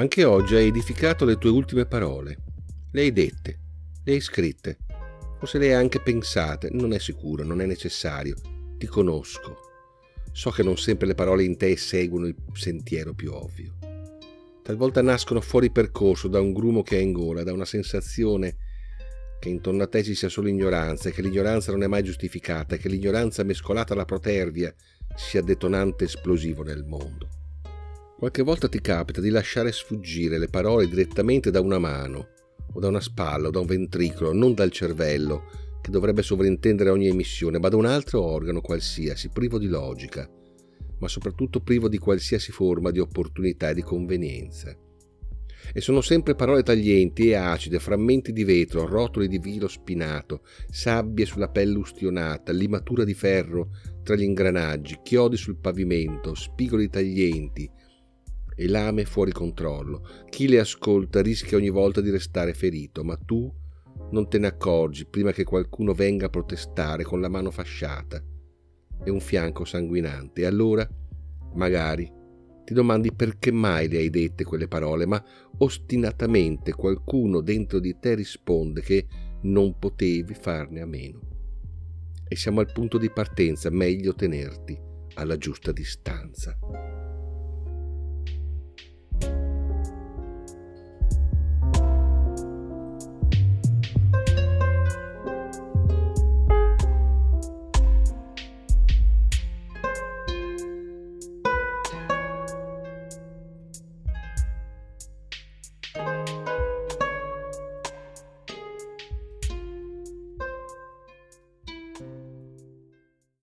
Anche oggi hai edificato le tue ultime parole. Le hai dette, le hai scritte. Forse le hai anche pensate, non è sicuro, non è necessario. Ti conosco. So che non sempre le parole in te seguono il sentiero più ovvio. Talvolta nascono fuori percorso da un grumo che è in gola, da una sensazione che intorno a te ci sia solo ignoranza e che l'ignoranza non è mai giustificata e che l'ignoranza mescolata alla protervia sia detonante esplosivo nel mondo. Qualche volta ti capita di lasciare sfuggire le parole direttamente da una mano, o da una spalla, o da un ventricolo, non dal cervello, che dovrebbe sovrintendere ogni emissione, ma da un altro organo qualsiasi, privo di logica, ma soprattutto privo di qualsiasi forma di opportunità e di convenienza. E sono sempre parole taglienti e acide, frammenti di vetro, rotoli di vilo spinato, sabbie sulla pelle ustionata, limatura di ferro tra gli ingranaggi, chiodi sul pavimento, spigoli taglienti, e lame fuori controllo. Chi le ascolta rischia ogni volta di restare ferito, ma tu non te ne accorgi prima che qualcuno venga a protestare con la mano fasciata e un fianco sanguinante. E allora, magari, ti domandi perché mai le hai dette quelle parole, ma ostinatamente qualcuno dentro di te risponde che non potevi farne a meno. E siamo al punto di partenza, meglio tenerti alla giusta distanza.